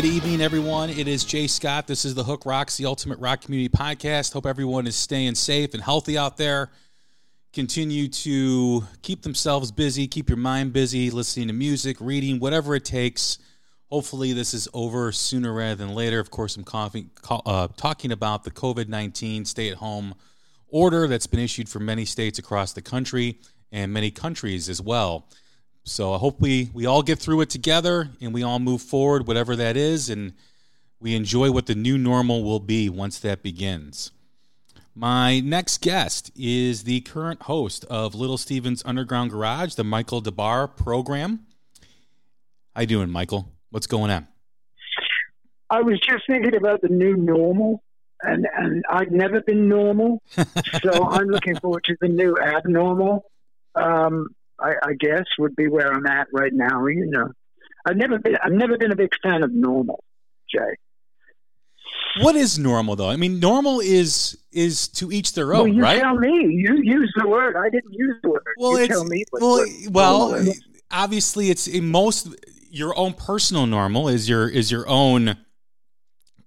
Good evening, everyone. It is Jay Scott. This is the Hook Rocks, the Ultimate Rock Community Podcast. Hope everyone is staying safe and healthy out there. Continue to keep themselves busy, keep your mind busy, listening to music, reading, whatever it takes. Hopefully, this is over sooner rather than later. Of course, I'm coughing, uh, talking about the COVID 19 stay at home order that's been issued for many states across the country and many countries as well. So I hope we, we all get through it together and we all move forward, whatever that is, and we enjoy what the new normal will be once that begins. My next guest is the current host of Little Steven's Underground Garage, the Michael Des Barres program. How you doing, Michael? What's going on? I was just thinking about the new normal, and and I've never been normal, so I'm looking forward to the new abnormal. Um, I, I guess would be where I'm at right now. You know, I've never been I've never been a big fan of normal, Jay. What is normal though? I mean, normal is is to each their own, well, you right? Tell me. You use the word. I didn't use the word. Well, you tell me. well, well, obviously, it's in most your own personal normal is your is your own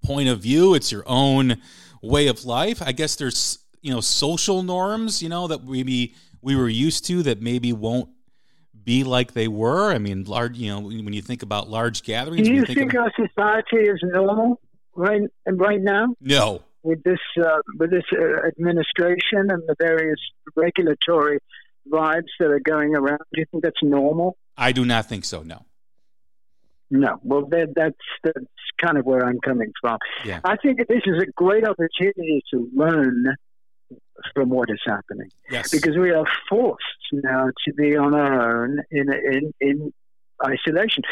point of view. It's your own way of life. I guess there's you know social norms, you know, that maybe we were used to that maybe won't be like they were? I mean, large, you know, when you think about large gatherings, do you, think, think of, our society is normal right right now? No, with this uh, with this uh, administration and the various regulatory vibes that are going around. Do you think that's normal? I do not think so. No. No. Well, that, that's that's kind of where I'm coming from. Yeah. I think that this is a great opportunity to learn from what is happening. Yes. Because we are forced now to be on our own in in in isolation.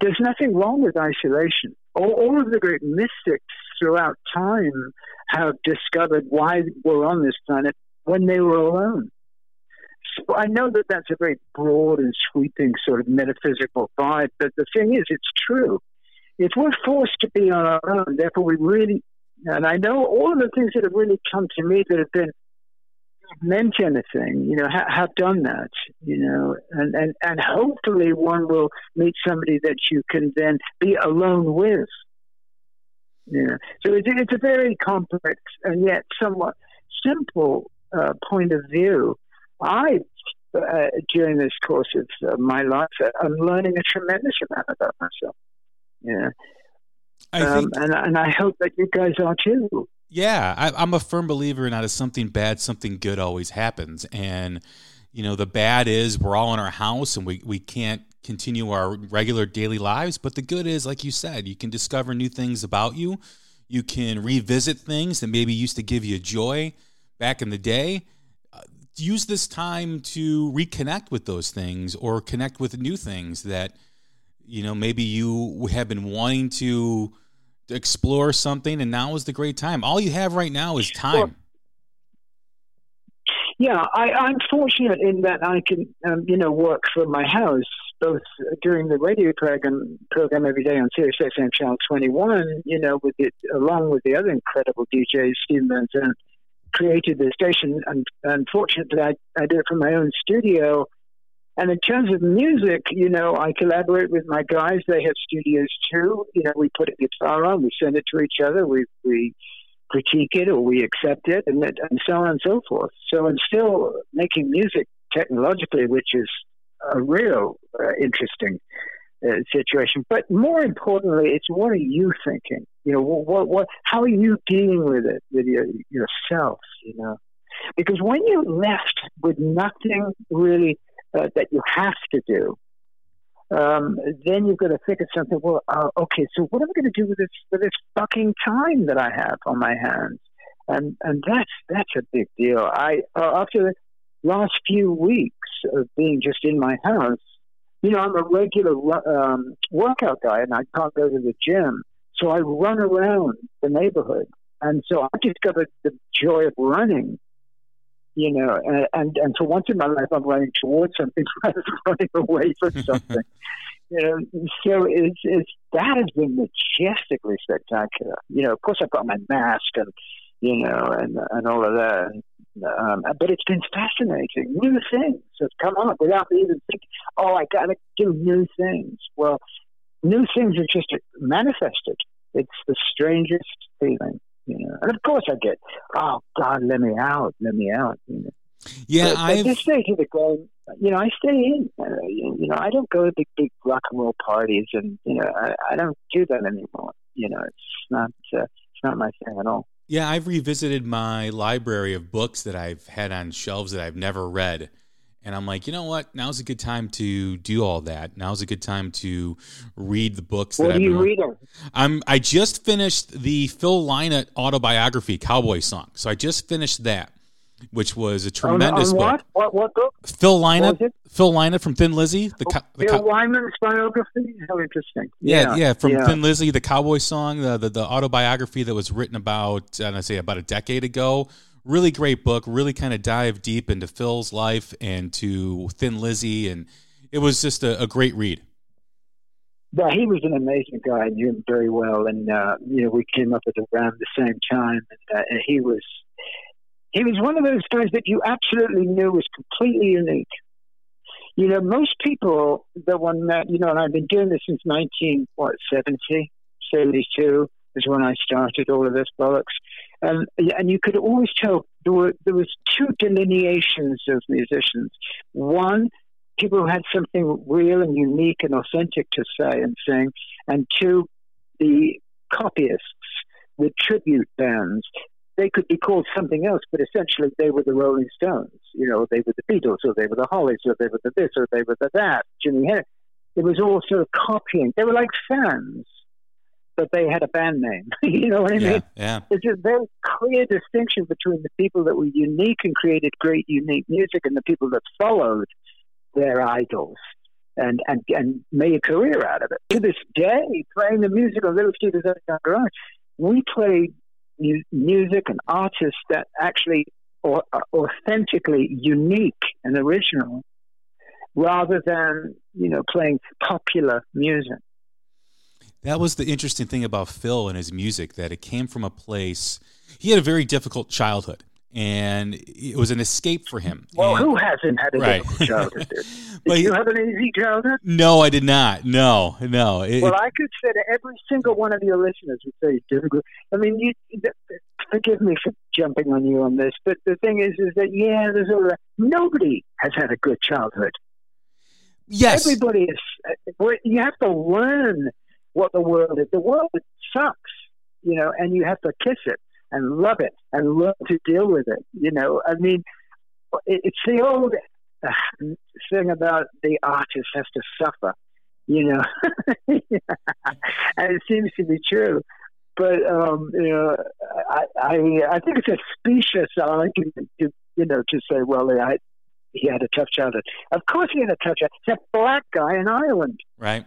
There's nothing wrong with isolation. All, all of the great mystics throughout time have discovered why we're on this planet when they were alone. So I know that that's a very broad and sweeping sort of metaphysical vibe, but the thing is, it's true. If we're forced to be on our own, therefore we really and I know all of the things that have really come to me that have been meant anything, you know, ha- have done that, you know, and, and, and hopefully one will meet somebody that you can then be alone with. Yeah. So it's, a very complex and yet somewhat simple uh, point of view. I, uh, during this course of uh, my life, I'm learning a tremendous amount about myself. Yeah. I um, think, and, and I hope that you guys are too. Yeah, I, am a firm believer in that as something bad, something good always happens. And, you know, the bad is we're all in our house and we, we can't continue our regular daily lives. But the good is, like you said, you can discover new things about you. You can revisit things that maybe used to give you joy back in the day. Uh, use this time to reconnect with those things or connect with new things that, you know, maybe you have been wanting to explore something, and now is the great time. All you have right now is time. Well, yeah, I, am fortunate in that I can, um, you know, work from my house both during the radio program program every day on Sirius XM Channel 21. You know, with it along with the other incredible DJs, Steve Van Zandt created the station, and unfortunately, I, I do it from my own studio and in terms of music, you know, I collaborate with my guys. They have studios too. You know, we put a guitar on, we send it to each other, we we critique it or we accept it, and and so on and so forth. So I'm still making music technologically, which is a real uh, interesting uh, situation. But more importantly, it's what are you thinking? You know, what, what how are you dealing with it with your, yourself? You know, because when you're left with nothing really uh, that you have to do, um, then you've got to think of something. Well, uh, okay, so what am I going to do with this with this fucking time that I have on my hands? And and that's that's a big deal. I uh, after the last few weeks of being just in my house, you know, I'm a regular um, workout guy, and I can't go to the gym, so I run around the neighborhood. And so I discovered the joy of running you know, and, and, and for once in my life, I'm running towards something rather than running away from something. you know, so it's, it's, that has been majestically spectacular. You know, of course, I've got my mask and, you know, and, and all of that. Um, but it's been fascinating. New things have come up without me even thinking, oh, I got to do new things. Well, new things are just manifested. It's the strangest feeling, you know. And of course, I get, oh God, let me out, let me out, you know. Yeah, I at this stage the game, you know, I stay in. Uh, you know, I don't go to big, big rock and roll parties, and you know, I, I don't do that anymore. You know, it's not, uh, it's not my thing at all. Yeah, I've revisited my library of books that I've had on shelves that I've never read. And I'm like, you know what? Now's a good time to do all that. Now's a good time to read the books what that are I've you reading? I'm I just finished the Phil Lynott autobiography, Cowboy Song. So I just finished that, which was a tremendous on, on book. what? What what book? Phil Lynott. Phil Lynott from Thin Lizzy, the, oh, co- the Bill co- Wyman's biography. How interesting. yeah, yeah, from yeah. Thin Lizzy, the Cowboy Song, the, the the autobiography that was written about, and I say about a decade ago. Really great book. Really kind of dive deep into Phil's life and to Thin Lizzy, and it was just a, a great read. But he was an amazing guy. I knew him very well, and uh, you know we came up at around the same time. And, uh, and he was he was one of those guys that you absolutely knew was completely unique. You know, most people that one met, you know, and I've been doing this since nineteen what seventy, seventy two is when I started all of this bollocks. Um, and and you could always tell there were there was two delineations of musicians. One, people who had something real and unique and authentic to say and sing, and two, the copyists, the tribute bands. They could be called something else, but essentially they were the Rolling Stones. You know, they were the Beatles, or they were the Hollies, or they were the this, or they were the that. Jimi Hendrix. It was all sort of copying. They were like fans, but they had a band name. you know what I Yeah, mean? yeah. There's a very clear distinction between the people that were unique and created great, unique music and the people that followed their idols and, and, and made a career out of it. To this day, playing the music on Little Steve's Underground Garage, we play mu- music and artists that actually are are authentically unique and original rather than, you know, playing popular music. That was the interesting thing about Phil and his music that it came from a place. He had a very difficult childhood, and it was an escape for him. Well, And- who hasn't had a Right. difficult childhood? But Did he- you have an easy childhood? no, I did not. No, no. It- Well, I could say to every single one of your listeners would say difficult. I mean, you, forgive me for jumping on you on this, but the thing is, is that yeah, there's that. Nobody has had a good childhood. yes, Everybody is. uh, You have to learn what the world is. The world sucks, you know, and you have to kiss it and love it and learn to deal with it. You know, I mean, it's the old uh, thing about the artist has to suffer. You know, and it seems to be true. But um, you know, I, I I think it's a specious argument to you know to say, well, I, he had a tough childhood. Of course, he had a tough childhood. He's a black guy in Ireland. right.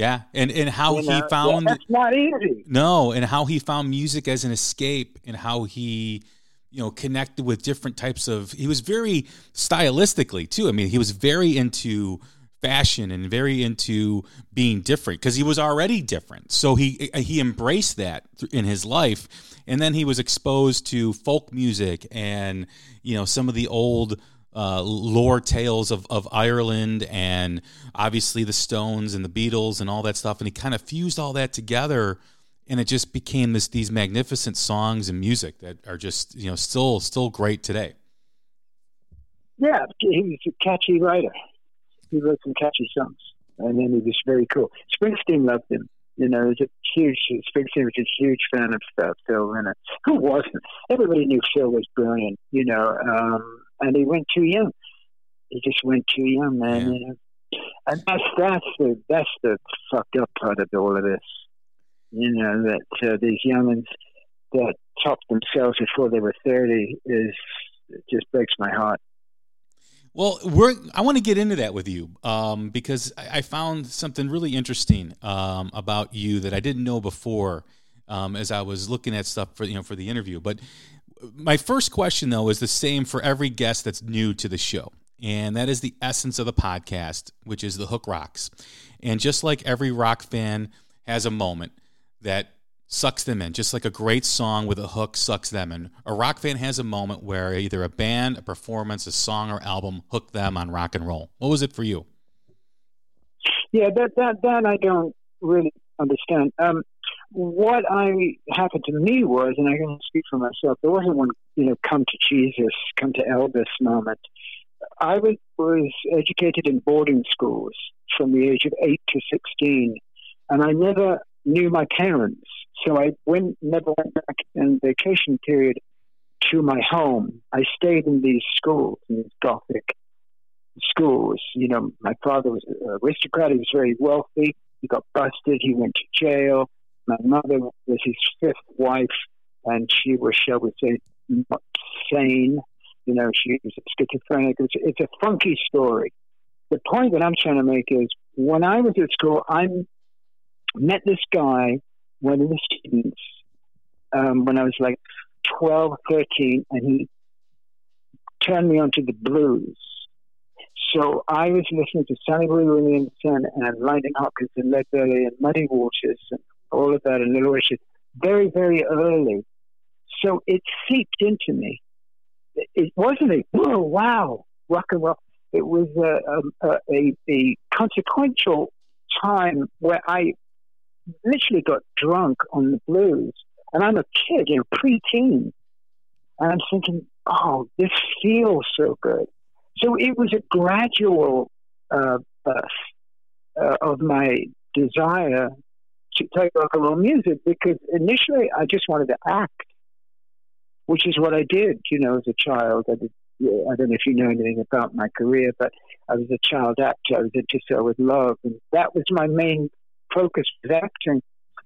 Yeah, and and how you he found Yeah, that's not easy. no, and how he found music as an escape, and how he you know connected with different types of. He was very stylistically too. I mean, he was very into fashion and very into being different because he was already different. So he eh, he embraced that in his life, and then he was exposed to folk music and you know some of the old uh, lore tales of, of Ireland and obviously the Stones and the Beatles and all that stuff, and he kind of fused all that together. And it just became this these magnificent songs and music that are just you know still still great today. Yeah, he was a catchy writer. He wrote some catchy songs, and then he was very cool. Springsteen loved him. You know, he was a huge Springsteen was a huge fan of uh, Phil Lynott. Who wasn't? Everybody knew Phil was brilliant. You know, um, and he went too young. He just went too young, man. Yeah. You know, and that's that's the that's the fucked up part of all of this. You know that uh, these youngins that topped themselves before they were thirty is it just breaks my heart. Well, we're I want to get into that with you um, because I, I found something really interesting um, about you that I didn't know before um, as I was looking at stuff for you know for the interview. But my first question though is the same for every guest that's new to the show, and that is the essence of the podcast, which is the Hook Rocks. And just like every rock fan has a moment that sucks them in, just like a great song with a hook sucks them in. A rock fan has a moment where either a band, a performance, a song, or album hooked them on rock and roll. What was it for you? Yeah, that that that I don't really understand. Um, what I happened to me was, and I can speak for myself, there wasn't one, you know, come to Jesus, come to Elvis moment. I was, was educated in boarding schools from the age of 8 to 16, and I never knew my parents. So I went, never went back in vacation period to my home. I stayed in these schools, in these Gothic schools. You know, my father was an aristocrat. He was very wealthy. He got busted. He went to jail. My mother was his fifth wife, and she was, shall we say, not sane. You know, she was schizophrenic. It's, it's a funky story. The point that I'm trying to make is when I was at school, I met this guy, one of the students, um, when I was like 12, 13, and he turned me onto the blues. So I was listening to Sonny Boy Williamson and Lightning Hopkins and Lead Belly and Muddy Waters and all of that Little Richard very, very early. So it seeped into me. It wasn't a, whoa, wow, rock and roll. It was a, a, a, a consequential time where I literally got drunk on the blues. And I'm a kid, you know, preteen. And I'm thinking, oh, this feels so good. So it was a gradual uh, birth uh, of my desire to take rock music because initially I just wanted to act, which is what I did, you know, as a child. I, did, I don't know if you know anything about my career, but I was a child actor. I was into So With Love, and that was my main focus was acting.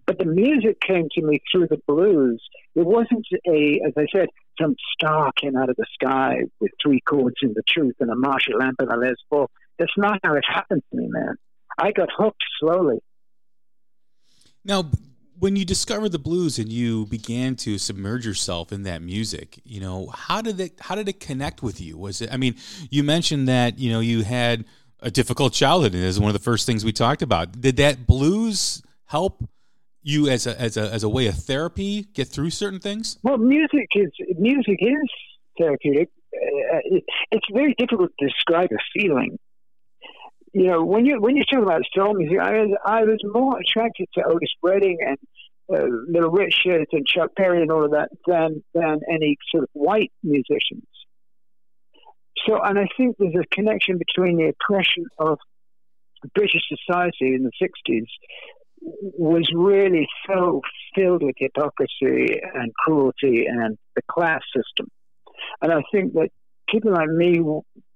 But the music came to me through the blues. It wasn't a, as I said, some star came out of the sky with three chords in the truth and a Marshall amp and a Les Paul. That's not how it happened to me, man. I got hooked slowly. Now, when you discovered the blues and you began to submerge yourself in that music, you know, how did it how did it connect with you? Was it I mean, you mentioned that, you know, you had a difficult childhood and is one of the first things we talked about. Did that blues help you as a as a as a way of therapy get through certain things? Well, music is music is therapeutic. Uh, it, it's very difficult to describe a feeling. You know, when you when you talk about soul music, I was I was more attracted to Otis Redding and uh, Little Richard and Chuck Berry and all of that than than any sort of white musicians. So, and I think there's a connection between the oppression of British society in the 60s was really so filled with hypocrisy and cruelty and the class system. And I think that people like me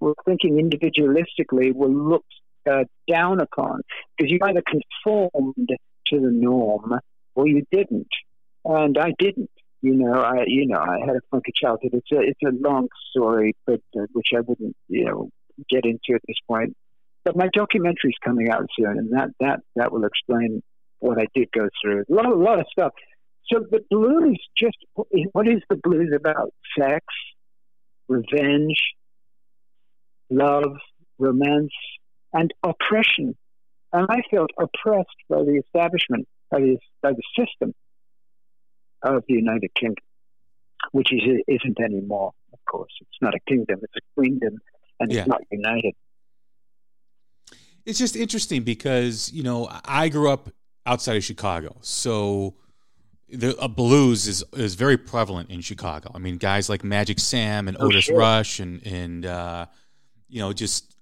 were thinking individualistically were looked uh, down upon because you either conformed to the norm or you didn't. And I didn't. You know, I you know I had a funky childhood. It's a it's a long story, but uh, which I wouldn't you know get into at this point. But my documentary's coming out soon, and that that that will explain what I did go through. A lot, a lot of stuff. So the blues just, what is the blues about? Sex, revenge, love, romance, and oppression. And I felt oppressed by the establishment, by the, by the system of the United Kingdom, which is, isn't anymore, of course. It's not a kingdom, it's a queendom, and yeah. it's not united. It's just interesting because, you know, I grew up outside of Chicago. So the uh, blues is is very prevalent in Chicago. I mean, guys like Magic Sam and oh, Otis sure. Rush and and uh, you know just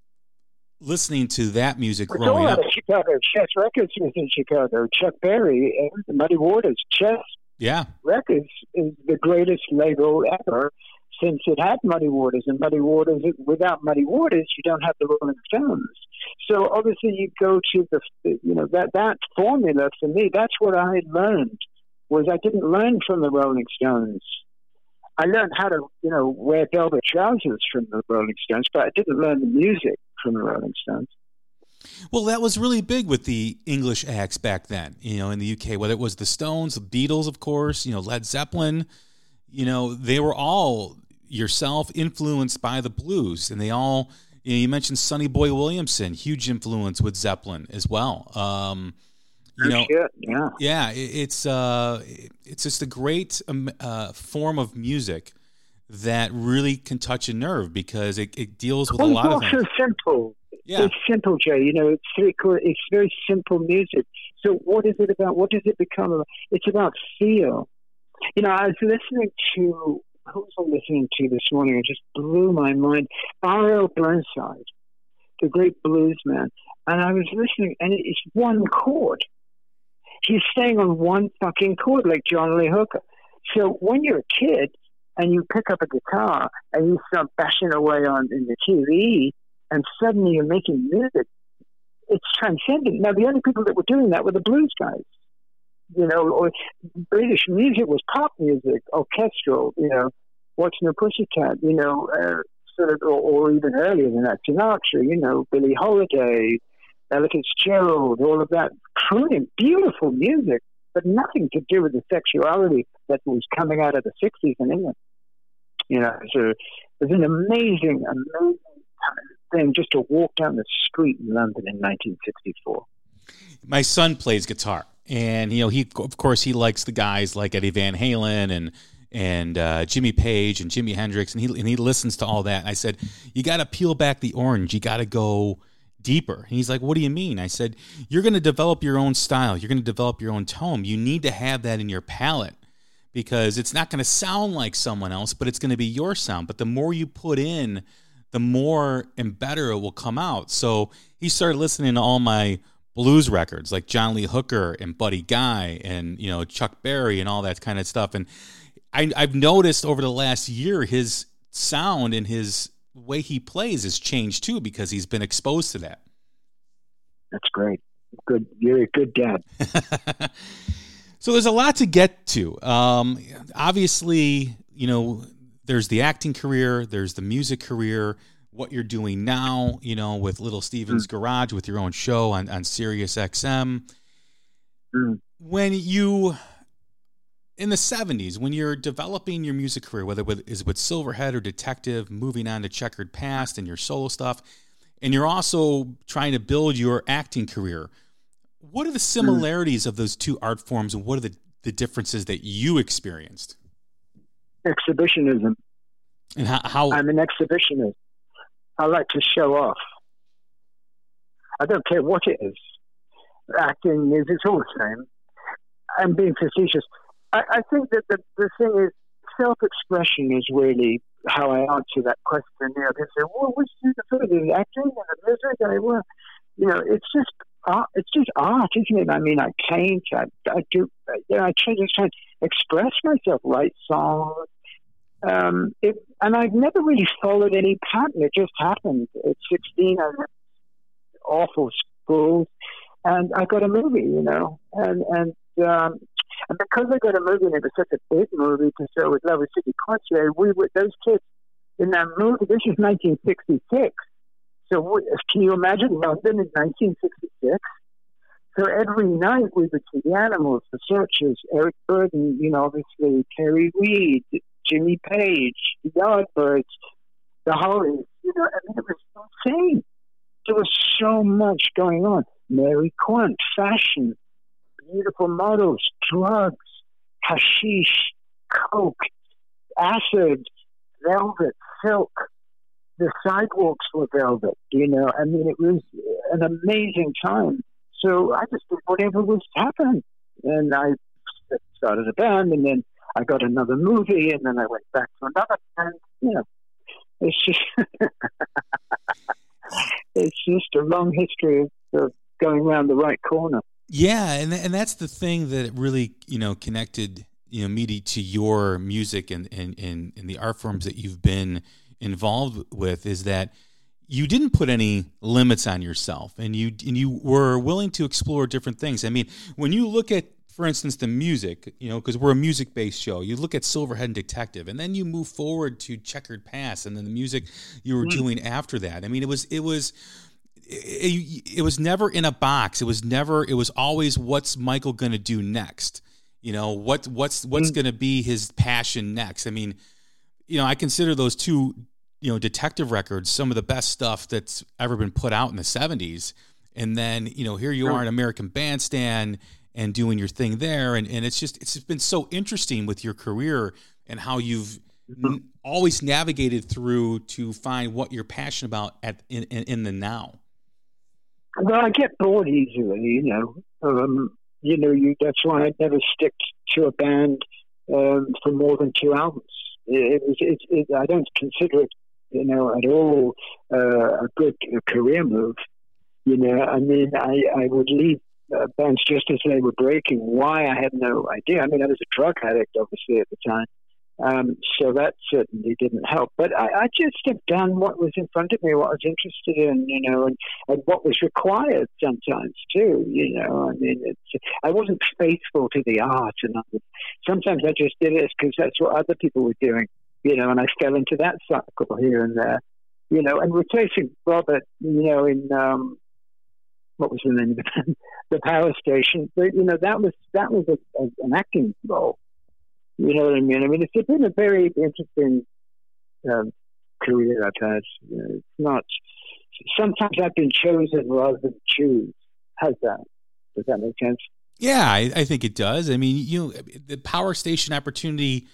listening to that music We're growing up. Chicago Chess Records was in Chicago. Chuck Berry and the Muddy Waters Chess yeah Records is the greatest label ever since it had Muddy Waters, and Muddy Waters, without Muddy Waters, you don't have the Rolling Stones. So obviously, you go to the, you know, that that formula for me. That's what I learned. Was I didn't learn from the Rolling Stones. I learned how to, you know, wear velvet trousers from the Rolling Stones, but I didn't learn the music from the Rolling Stones. Well, that was really big with the English acts back then, you know, in the UK, whether it was the Stones, the Beatles, of course, you know, Led Zeppelin, you know, they were all yourself influenced by the blues, and they all. You, know, you mentioned Sonny Boy Williamson, huge influence with Zeppelin as well. Um, you know, yeah, yeah, it's uh, it's just a great um, uh, form of music that really can touch a nerve because it, it deals with a lot of things. so simple. Yeah. It's simple, Jay. You know, it's very. It's very simple music. So what is it about? What does it become about? It's about feel. You know, I was listening to who was I listening to this morning? It just blew my mind. R.L. Burnside, the great blues man. And I was listening, and it's one chord. He's staying on one fucking chord, like John Lee Hooker. So when you're a kid and you pick up a guitar and you start bashing away on in the TV, and suddenly you're making music, it's transcendent. Now, the only people that were doing that were the blues guys. You know, or British music was pop music, orchestral. You know, What's New Pussycat. You know, uh, sort of, or, or, even earlier than that, Sinatra. You know, Billie Holiday, Ella Fitzgerald, all of that crooning, beautiful music, but nothing to do with the sexuality that was coming out of the '60s in England. You know, so it was an amazing, amazing thing just to walk down the street in London in 1964. My son plays guitar, and you know he of course he likes the guys like Eddie Van Halen and and uh, Jimmy Page and Jimi Hendrix, and he and he listens to all that. And I said, you got to peel back the orange. You got to go deeper. And he's like, what do you mean? I said, you're going to develop your own style. You're going to develop your own tone. You need to have that in your palette because it's not going to sound like someone else, but it's going to be your sound. But the more you put in the more and better it will come out. So he started listening to all my blues records like John Lee Hooker and Buddy Guy and you know Chuck Berry and all that kind of stuff. And I, I've noticed over the last year his sound and his way he plays has changed too because he's been exposed to that. That's great. Good. You're a good dad. so there's a lot to get to. Um, obviously, you know, there's the acting career, there's the music career, what you're doing now, you know, with Little Steven's mm. Garage, with your own show on, on Sirius XM. Mm. When you, in the 70s, when you're developing your music career, whether it is with Silverhead or Detective, moving on to Checkered Past and your solo stuff, and you're also trying to build your acting career, what are the mm. similarities of those two art forms and what are the, the differences that you experienced? exhibitionism. And how, how? I'm an exhibitionist. I like to show off. I don't care what it is. Acting is it's all the same. I'm being facetious. I, I think that the, the thing is self expression is really how I answer that question. You know, they say, "Well, what's the sort the acting and the music?" I, well, you know, it's just art. It's just art, isn't it? I mean, I paint. I, I do. You know, I try, just try to express myself, write songs, um, it, and I've never really followed any pattern. It just happened. At 16, I went awful schools, and I got a movie, you know, and and um, and because they got a movie and it was such a big movie to show with Love City Concert, we were those kids in that movie. This is 1966. So we, can you imagine London in 1966? So every night we would see the animals, the searchers, Eric Burdon, you know, obviously Terry Reid, Jimmy Page, the Yardbirds, the Hollies. You know, I mean, it was insane. There was so much going on. Mary Quant, fashion, beautiful models, drugs, hashish, coke, acid, velvet, silk. The sidewalks were velvet, you know. I mean, it was an amazing time. So I just did whatever was happening. And I started a band, and then I got another movie, and then I went back to another, and you know, it's just it's just a long history of, of going around the right corner. Yeah, and and that's the thing that really you know connected you know me to your music and and and, and the art forms that you've been involved with is that you didn't put any limits on yourself and you and you were willing to explore different things. I mean, when you look at for instance, the music, you know, because we're a music based show. You look at Silverhead and Detective, and then you move forward to Checkered Past and then the music you were mm-hmm. doing after that. I mean, it was it was it, it, was never in a box. It was never. It was always what's Michael going to do next. You know what what's what's mm-hmm. going to be his passion next. I mean, you know, I consider those two you know detective records some of the best stuff that's ever been put out in the 70s and then you know here you are in american bandstand and doing your thing there. And, and it's just it's been so interesting with your career and how you've mm-hmm. always navigated through to find what you're passionate about at in, in, in, the now. Well, I get bored easily, you know. Um, you know, you, that's why I never stick to a band um, for more than two albums. It, it, it, I don't consider it, you know, at all uh, a good career move. You know, I mean, I, I would leave uh, bands just as they were breaking. Why I had no idea. I mean, I was a drug addict, obviously, at the time. Um, so that certainly didn't help. But I, I, just have done what was in front of me, what I was interested in, you know, and, and what was required sometimes too. You know, I mean, it's, I wasn't faithful to the art, and I, sometimes I just did it because that's what other people were doing. You know, and I fell into that cycle here and there. You know, and replacing Robert, you know, in um, what was the name of the, the power station, but you know, that was that was a, a, an acting role you know what I mean? I mean, it's been a very interesting um, career I've had. It's not. Sometimes I've been chosen rather than choose. How's that? Does that make sense? Yeah, I, I think it does. I mean, you know, the power station opportunity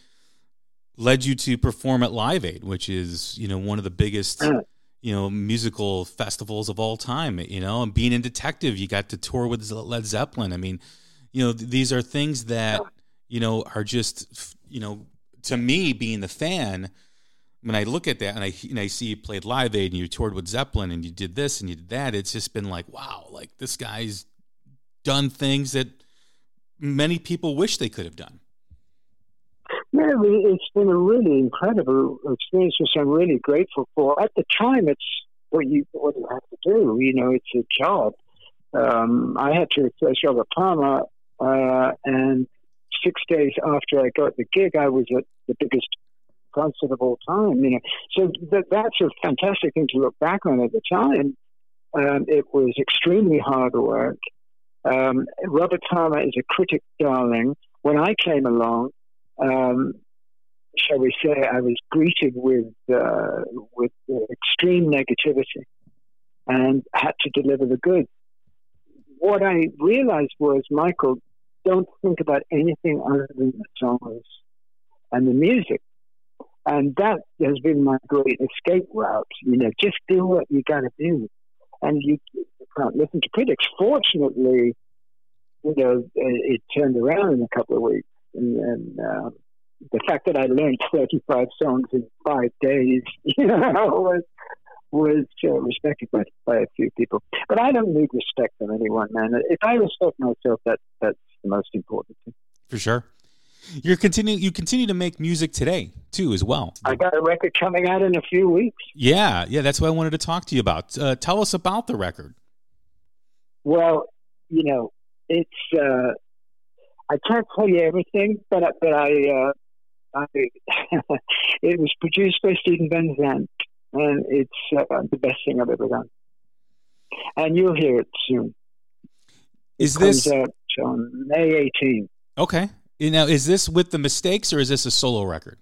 led you to perform at Live Aid, which is you know one of the biggest. Uh, you know, musical festivals of all time, you know, and being in Detective, you got to tour with Led Zeppelin. I mean, you know, these are things that you know, are just, you know, to me being the fan, when I look at that and I and I see you played Live Aid and you toured with Zeppelin and you did this and you did that, it's just been like, wow, like this guy's done things that many people wish they could have done. Yeah, it's been a really incredible experience, which I'm really grateful for. At the time, it's what you what you have to do. You know, it's a job. Um, I had to replace Robert Palmer, uh, and six days after I got the gig, I was at the biggest concert of all time. You know, so that, that's a fantastic thing to look back on at the time. Um, it was extremely hard work. Um, Robert Palmer is a critic darling. When I came along, um, shall we say, I was greeted with uh, with extreme negativity and had to deliver the goods. What I realized was, Michael, don't think about anything other than the songs and the music. And that has been my great escape route. You know, just do what you got to do. And you, can't listen to critics. Fortunately, you know, it, it, turned around in a couple of weeks. And, and uh, the fact that I learned 35 songs in five days, you know, was was uh, respected by, by a few people. But I don't need respect from anyone, man. If I respect myself, that that's the most important thing. For sure. You're continue you continue to make music today too as well. I got a record coming out in a few weeks. Yeah, yeah, that's what I wanted to talk to you about. Uh, tell us about the record. Well, you know, it's uh, I can't tell you everything, but but I, uh, I it was produced by Steven Van Zandt, and it's uh, the best thing I've ever done. And you'll hear it soon. Is it this out on May 18th? Okay. Now, is this with the mistakes or is this a solo record?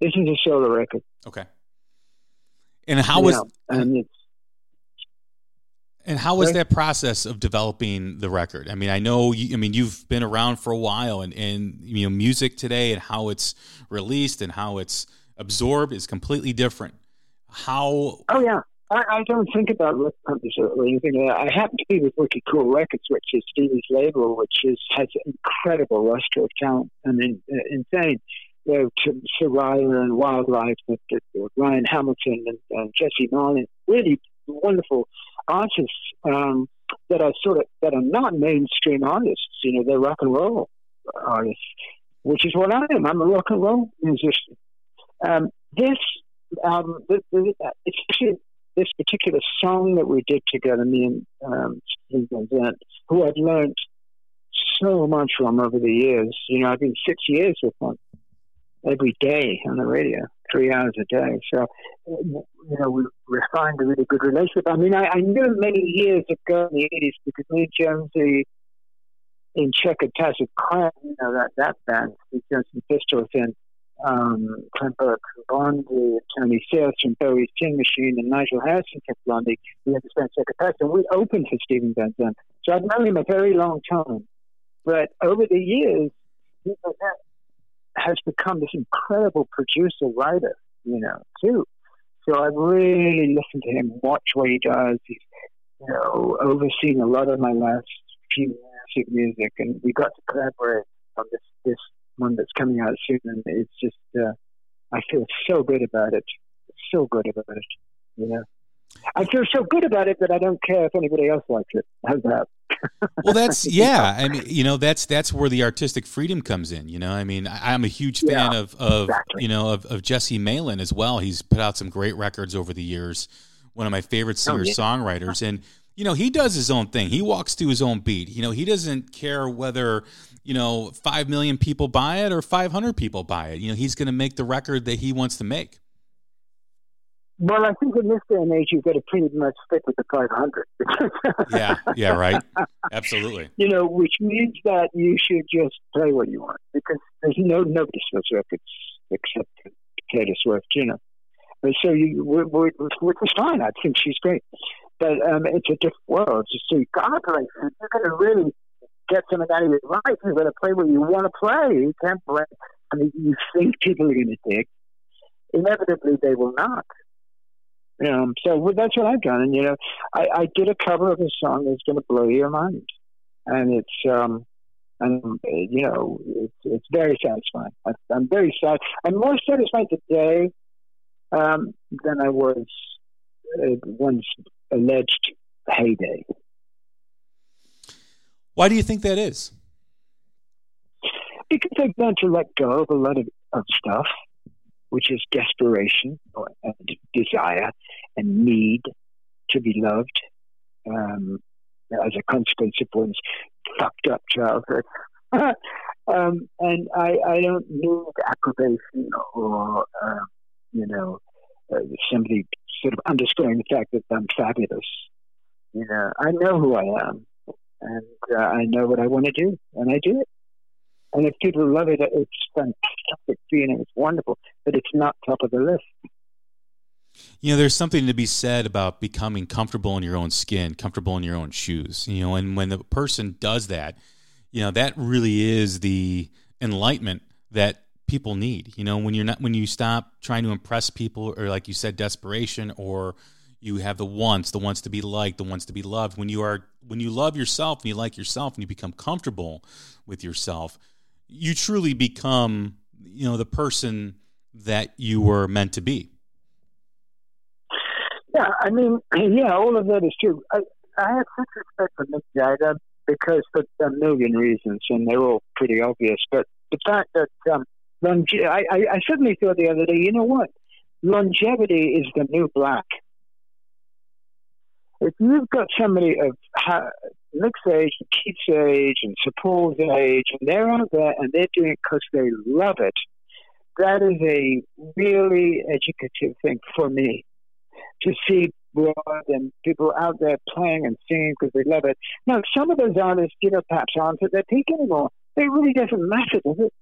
This is a solo record. Okay. And how was and and how was that process of developing the record? I mean, I know you, I mean you've been around for a while, and and you know music today and how it's released and how it's absorbed is completely different. How? Oh yeah, I, I don't think about record companies or anything. I happen to be with Wicked Cool Records, which is Stevie's label, which is has incredible roster of talent I mean, uh, insane. You know, Soraya and Wildlife, with, with Ryan Hamilton and, and Jesse Malin, really wonderful artists um, that are sort of that are not mainstream artists. You know, they're rock and roll artists, which is what I am. I'm a rock and roll musician. Um, this um, the, especially this particular song that we did together, me and um, who I've learned so much from over the years. You know, I've been six years with him every day on the radio, three hours a day. So, you know, we refined a really good relationship. I mean, I, I knew many years ago in the 80s because me and Jonesy in Checkered Tacit Crown, you know, that, that band, and Pistols, and um, Clem Burke from Blondie, Tony Sales from Bowie's Tin Machine, and Nigel Harrison from Blondie. We had to spend second and we opened for Steven Van Zandt. So I've known him a very long time. But over the years, he has become this incredible producer writer, you know, too. So I've really listened to him, watch what he does. He's you know, overseen a lot of my last few years of music, and we got to collaborate on this this one that's coming out soon, and it's just uh, I feel so good about it, so good about it, you know. I feel so good about it that I don't care if anybody else likes it. How's that? well, that's yeah. I mean, you know, that's that's where the artistic freedom comes in. You know, I mean, I, am a huge fan yeah, of of exactly. you know of, of Jesse Malin as well. He's put out some great records over the years. One of my favorite singer oh, yeah. songwriters, and you know, he does his own thing. He walks to his own beat. You know, he doesn't care whether you know, 5 million people buy it or 500 people buy it. You know, he's going to make the record that he wants to make. Well, I think in this day and age, you've got to pretty much stick with the 500. yeah, yeah, right. Absolutely. You know, which means that you should just play what you want because there's no nobody sells records except Taylor Swift, you know. And so you, which is fine. I think she's great, but um, it's a different world. So you got to play. You're going to really get out of your life. You're going to play where you want to play. You can't play. I mean, you think people are going to dig. Inevitably, they will not. Um, so that's what I've done. And, you know, I, I did a cover of a song that's going to blow your mind. And it's, um, and, you know, it's, it's very satisfying. I, I'm very sad. I'm more satisfied today um, than I was uh, one's alleged heyday. Why do you think that is? Because I've learned to let go of a lot of, of stuff, which is desperation and desire and need to be loved um, as a consequence of one's fucked up childhood. um, and I, I don't need approbation or, uh, you know, uh, somebody sort of underscoring the fact that I'm fabulous. You know, I know who I am and uh, I know what I want to do, and I do it. And if people love it, it's fantastic feeling. It's wonderful, but it's not top of the list. You know, there's something to be said about becoming comfortable in your own skin, comfortable in your own shoes. You know, and when the person does that, you know, that really is the enlightenment that people need. You know, when you're not when you stop trying to impress people or like you said desperation or you have the wants, the wants to be liked, the wants to be loved. When you are when you love yourself and you like yourself and you become comfortable with yourself, you truly become, you know, the person that you were meant to be. Yeah, I mean, yeah, all of that is true. I, I have such respect for Mick Jagger because for a million reasons, and they're all pretty obvious. But the fact that um, longe- I, I, I suddenly thought the other day, you know what? Longevity is the new black if you've got somebody of Mick's age, and Keith's age, and Paul's age, and they're out there and they're doing it because they love it, that is a really educative thing for me to see broad and people out there playing and singing because they love it. Now, some of those artists, you know, perhaps aren't at their peak anymore. It really doesn't matter, does it?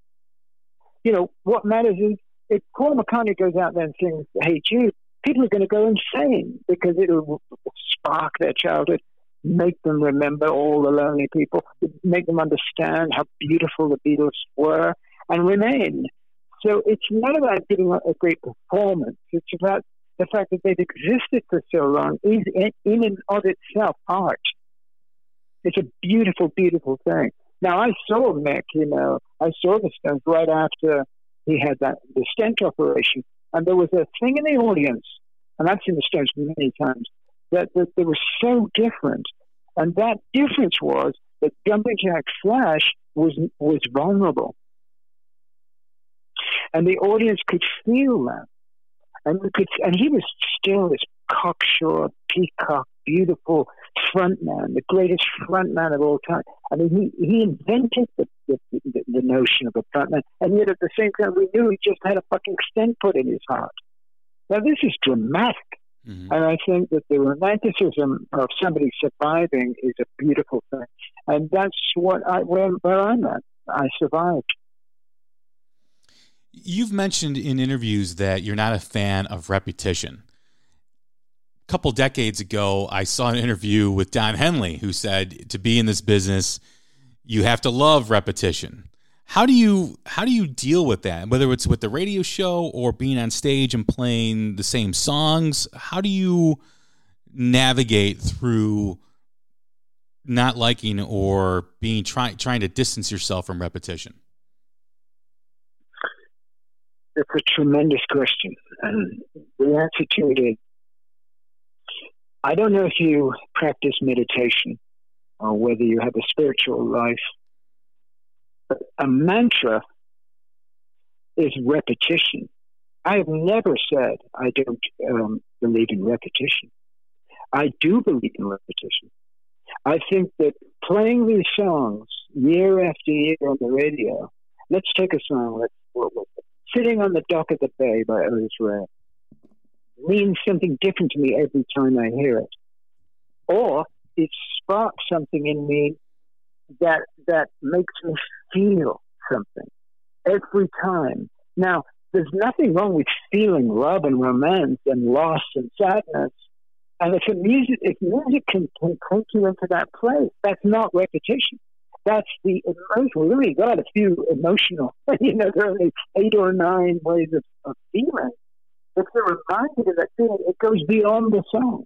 You know, what matters is if Paul McCartney goes out there and sings Hey Jude, people are going to go insane because it'll spark their childhood, make them remember all the lonely people, make them understand how beautiful the Beatles were, and remain. So it's not about giving a great performance. It's about the fact that they've existed for so long is in, and of itself art. It's a beautiful, beautiful thing. Now I saw Mick, you know, I saw the Stones right after he had that the stent operation, and there was a thing in the audience, and I've seen the Stones many times, that, that they were so different. And that difference was that Jumping Jack Flash was, was vulnerable. And the audience could feel that. And, could, and he was still this cocksure, peacock, beautiful frontman, the greatest frontman of all time. I mean, he, he invented the, the, the, the notion of a frontman, and yet at the same time, we knew he just had a fucking stent put in his heart. Now, this is dramatic. Mm-hmm. And I think that the romanticism of somebody surviving is a beautiful thing. And that's what I, where, where I'm at. I survived. You've mentioned in interviews that you're not a fan of repetition. Couple decades ago, I saw an interview with Don Henley who said to be in this business, you have to love repetition. How do you how do you deal with that? Whether it's with the radio show or being on stage and playing the same songs, how do you navigate through not liking or being trying trying to distance yourself from repetition? It's a tremendous question. And the answer to it is I don't know if you practice meditation or whether you have a spiritual life, but a mantra is repetition. I have never said I don't um, believe in repetition. I do believe in repetition. I think that playing these songs year after year on the radio, let's take a song, let's, Sitting on the Dock of the Bay by Otis Ray means something different to me every time I hear it. Or it sparks something in me that that makes me feel something every time. Now, there's nothing wrong with feeling love and romance and loss and sadness. And if music, if music can, can take you into that place, that's not repetition. That's the emotion. We really got a few emotional, you know, there are only eight or nine ways of, of feeling. If they're reminded of that feeling, it goes beyond the song.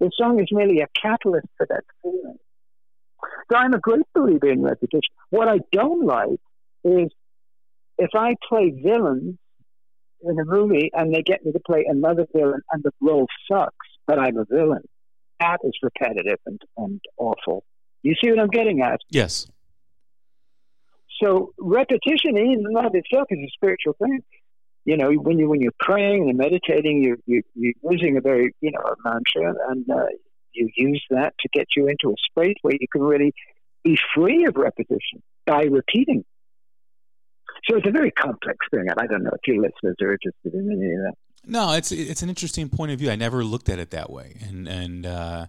The song is merely a catalyst for that feeling. So I'm a great believer in repetition. What I don't like is if I play villains in a movie and they get me to play another villain and the role sucks, but I'm a villain. That is repetitive and, and awful. You see what I'm getting at? Yes. So repetition in and of itself is a spiritual thing. You know, when you when you're praying and meditating, you're, you, you're using a very you know a mantra, and uh, you use that to get you into a space where you can really be free of repetition by repeating. So it's a very complex thing, and I don't know if your listeners are interested in any of that. No, it's it's an interesting point of view. I never looked at it that way, and and uh,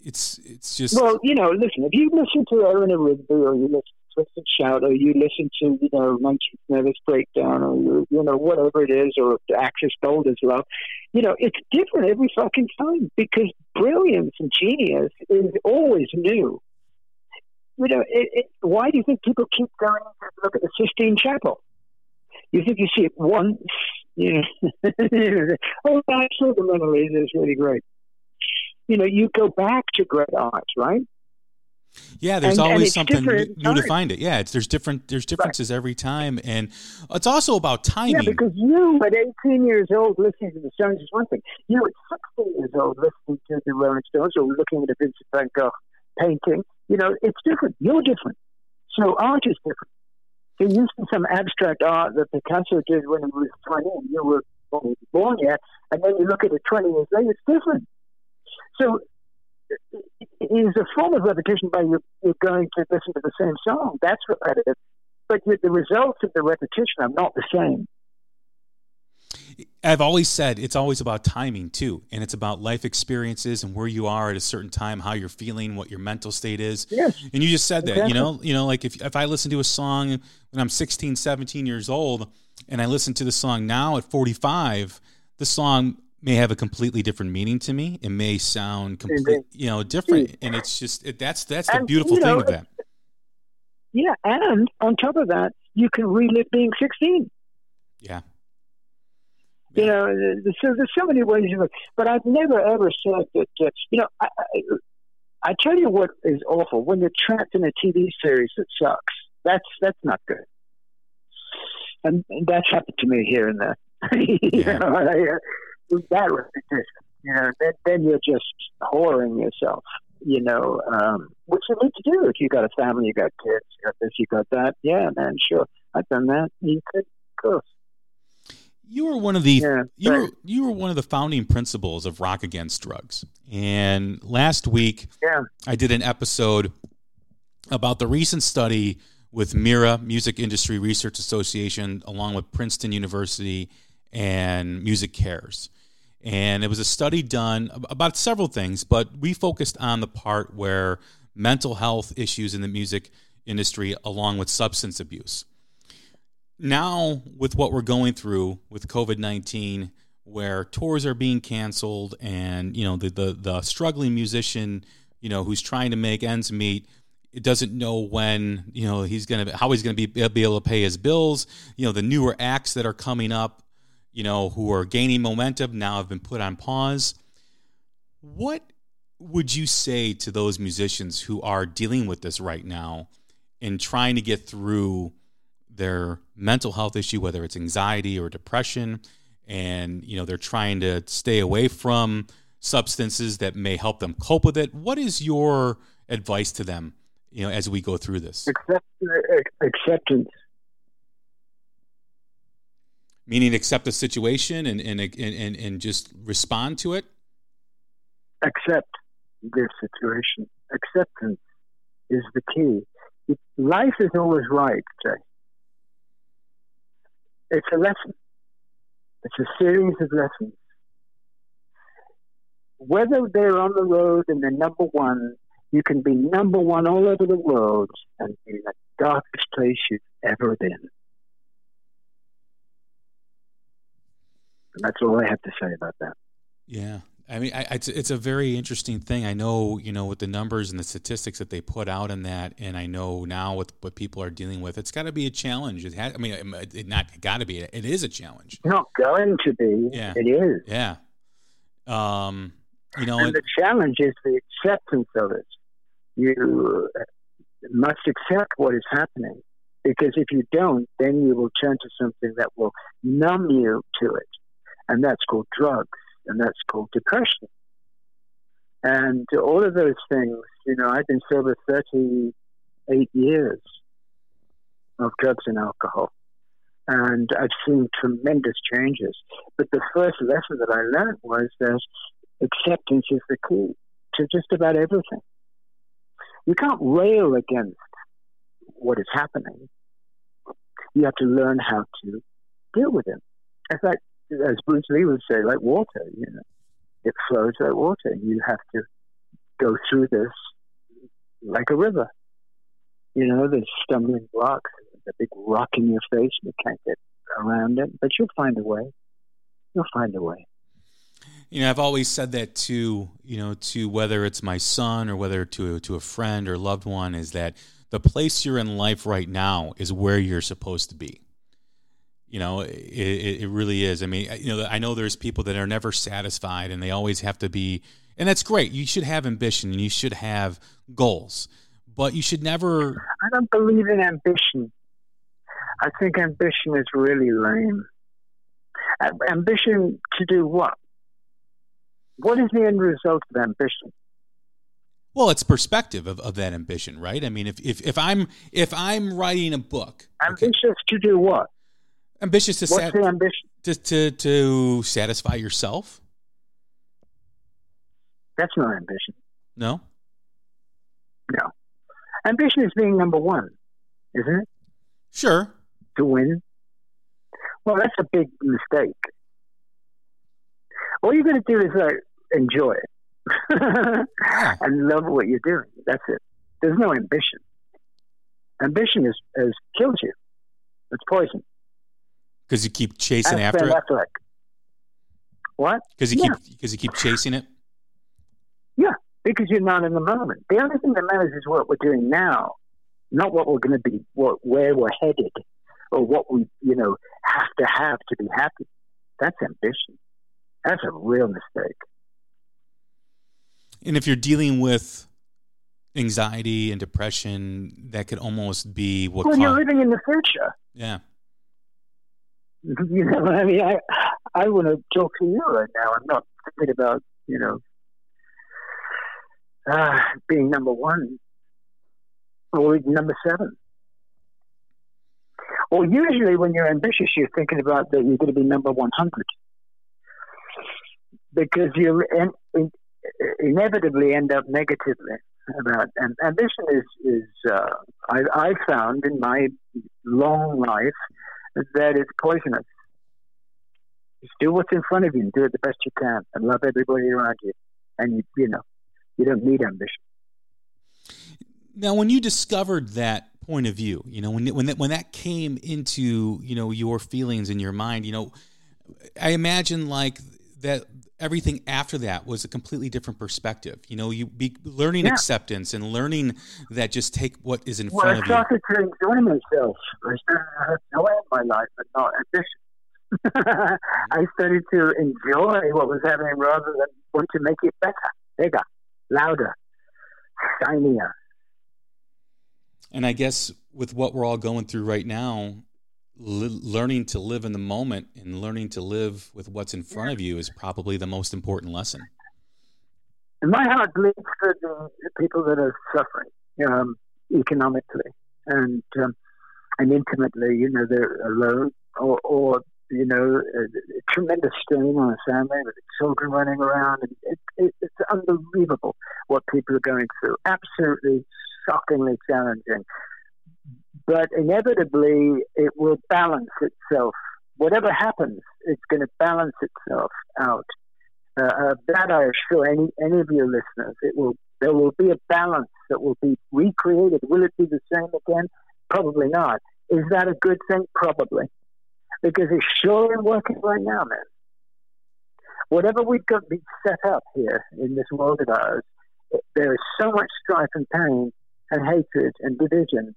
it's it's just well, you know, listen. If you listen to Eleanor Rigby or you listen to Twist and Shout or you listen to you know 19th Nervous Breakdown or you, you know whatever it is or Axis Boulder's Love, you know, it's different every fucking time because brilliance and genius is always new. You know, it, it, why do you think people keep going to look at the Sistine Chapel? You think you see it once, you know, oh, saw the Mona Lisa, really great you know, you go back to great art, right? Yeah, there's and, always and something new to find it. Yeah, it's there's different there's differences right. every time, and it's also about timing. Yeah, because you at 18 years old listening to the Stones is one thing. You at 16 years old listening to the Rolling Stones or looking at a Vincent Van Gogh painting, you know, it's different. You're different. So art is different. There used to be some abstract art that Picasso did when he was 20 and you were born yet, and then you look at it 20 years later, it's different. So is a form of repetition by you, you're going to listen to the same song. That's repetitive. But the results of the repetition are not the same. I've always said it's always about timing too, and it's about life experiences and where you are at a certain time, how you're feeling, what your mental state is. Yes. And you just said that, exactly. you know, you know, like if if I listen to a song when I'm 16, 17 years old, and I listen to the song now at 45, the song may have a completely different meaning to me. It may sound complete, you know, different, and it's just it, that's that's the and, beautiful thing know, of that. Yeah, and on top of that, you can relive being sixteen. Yeah. You know, so there's so many ways of it. But I've never ever said that. Uh, you know, I, I, I tell you what is awful when you're trapped in a TV series that sucks. That's that's not good. And that's happened to me here and there. yeah. know, I, that repetition. You know, then, then you're just whoring yourself. You know, um, which you need to do if you got a family, you got kids, you got this, you got that. Yeah, man, sure, I've done that. You could, of course. You were one of the yeah, you were you were one of the founding principles of Rock Against Drugs. And last week, yeah. I did an episode about the recent study with MIRA, Music Industry Research Association, along with Princeton University and MusiCares and it was a study done about several things, but we focused on the part where mental health issues in the music industry, along with substance abuse. Now, with what we're going through with COVID 19, where tours are being canceled and you know the, the the struggling musician you know who's trying to make ends meet it doesn't know when you know he's gonna how he's gonna be, be able to pay his bills you know the newer acts that are coming up you know, who are gaining momentum now have been put on pause. What would you say to those musicians who are dealing with this right now and trying to get through their mental health issue, whether it's anxiety or depression, and you know they're trying to stay away from substances that may help them cope with it? What is your advice to them, you know, as we go through this? Uh, acceptance. Meaning, accept the situation and and and and just respond to it. Accept the situation. Acceptance is the key. Life is always right, Jay. It's a lesson. It's a series of lessons. Whether they're on the road and they're number one, you can be number one all over the world and be in the darkest place you've ever been. That's all I have to say about that. Yeah. I mean, I, it's it's a very interesting thing. I know, you know, with the numbers and the statistics that they put out in that, and I know now with what people are dealing with, it's got to be a challenge. It has, I mean, it, it not got to be. It is a challenge. It's not going to be. Yeah. It is. Yeah. Um, you know, and it, the challenge is the acceptance of it. You must accept what is happening, because if you don't, then you will turn to something that will numb you to it, and that's called drugs and that's called depression. And all of those things, you know, I've been sober 38 years of drugs and alcohol. And I've seen tremendous changes. But the first lesson that I learned was that acceptance is the key to just about everything. You can't rail against what is happening. You have to learn how to deal with it. In fact, as Bruce Lee would say, like water. You know, it flows like water. You have to go through this like a river. You know, there's stumbling blocks, a big rock in your face, and you can't get around it, but you'll find a way. You'll find a way. You know, I've always said that to you know to whether it's my son or whether to to a friend or loved one is that the place you're in life right now is where you're supposed to be. You know, it, it really is. I mean, you know, I know there's people that are never satisfied and they always have to be, and that's great. You should have ambition and you should have goals, but you should never. I don't believe in ambition. I think ambition is really lame. Ambition to do what? What is the end result of ambition? Well, it's perspective of, of that ambition, right? I mean, if, if, if I'm if I'm writing a book, ambitious okay, to do what? Ambitious to What's sat- the ambition? To, to to satisfy yourself. That's not ambition. No. No. Ambition is being number one, isn't it? Sure. To win. Well, that's a big mistake. All you're going to do is uh, enjoy it yeah. and love what you're doing. That's it. There's no ambition. Ambition is, is kills you. It's poison. Because you keep chasing That's after it. Affleck. What? Because you yeah. keep because you keep chasing it. Yeah, because you're not in the moment. The only thing that matters is what we're doing now, not what we're going to be, what where we're headed, or what we you know have to have to be happy. That's ambition. That's a real mistake. And if you're dealing with anxiety and depression, that could almost be what. Well, you're living in the future. Yeah. You know, I mean, I I want to talk to you right now. I'm not thinking about you know uh, being number one or number seven. Well, usually when you're ambitious, you're thinking about that you're going to be number 100 because you in, in, inevitably end up negatively about and ambition is is uh, I, I found in my long life that it's poisonous. Just do what's in front of you and do it the best you can and love everybody around you. And you, you know, you don't need ambition. Now, when you discovered that point of view, you know, when when that, when that came into you know your feelings in your mind, you know, I imagine like that everything after that was a completely different perspective. You know, you be learning yeah. acceptance and learning that just take what is in well, front of you. I started to enjoy myself. I started to enjoy my life, but not ambition. I started to enjoy what was happening rather than want to make it better, bigger, louder, shinier. And I guess with what we're all going through right now, learning to live in the moment and learning to live with what's in front of you is probably the most important lesson. And my heart bleeds for the, people that are suffering um, economically and um, and intimately. You know, they're alone or, or you know, a, a tremendous strain on a family with children running around. And it, it, it's unbelievable what people are going through. Absolutely shockingly challenging. But inevitably, it will balance itself. Whatever happens, it's going to balance itself out. Uh, uh, that I assure any any of your listeners, it will. There will be a balance that will be recreated. Will it be the same again? Probably not. Is that a good thing? Probably because it's sure working right now, man. Whatever we've got been set up here in this world of ours, there is so much strife and pain and hatred and division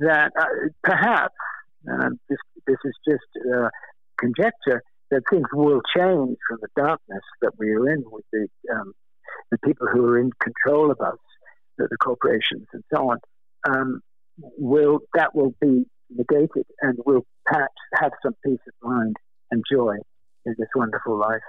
that uh, perhaps, um, this, this is just uh, conjecture, that things will change from the darkness that we are in with the, um, the people who are in control of us, the, the corporations and so on. Um, will that will be negated and we'll perhaps have some peace of mind and joy in this wonderful life.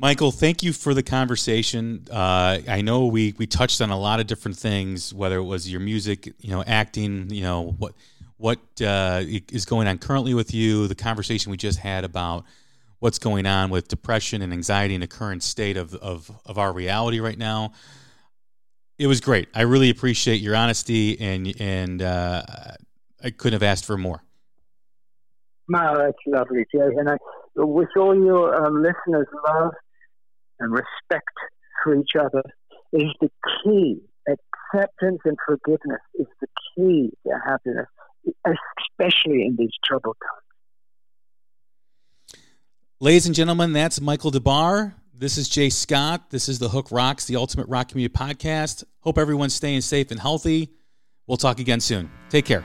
Michael, thank you for the conversation. Uh, I know we, we touched on a lot of different things, whether it was your music, you know, acting, you know, what what uh, is going on currently with you, the conversation we just had about what's going on with depression and anxiety in the current state of, of, of our reality right now it was great. I really appreciate your honesty, and and uh, I couldn't have asked for more. No, that's lovely, Jay. And I wish all your um, listeners love and respect for each other is the key. Acceptance and forgiveness is the key to happiness, especially in these troubled times. Ladies and gentlemen, that's Michael Des Barres. This is Jay Scott. This is the Hook Rocks, the Ultimate Rock Community Podcast. Hope everyone's staying safe and healthy. We'll talk again soon. Take care.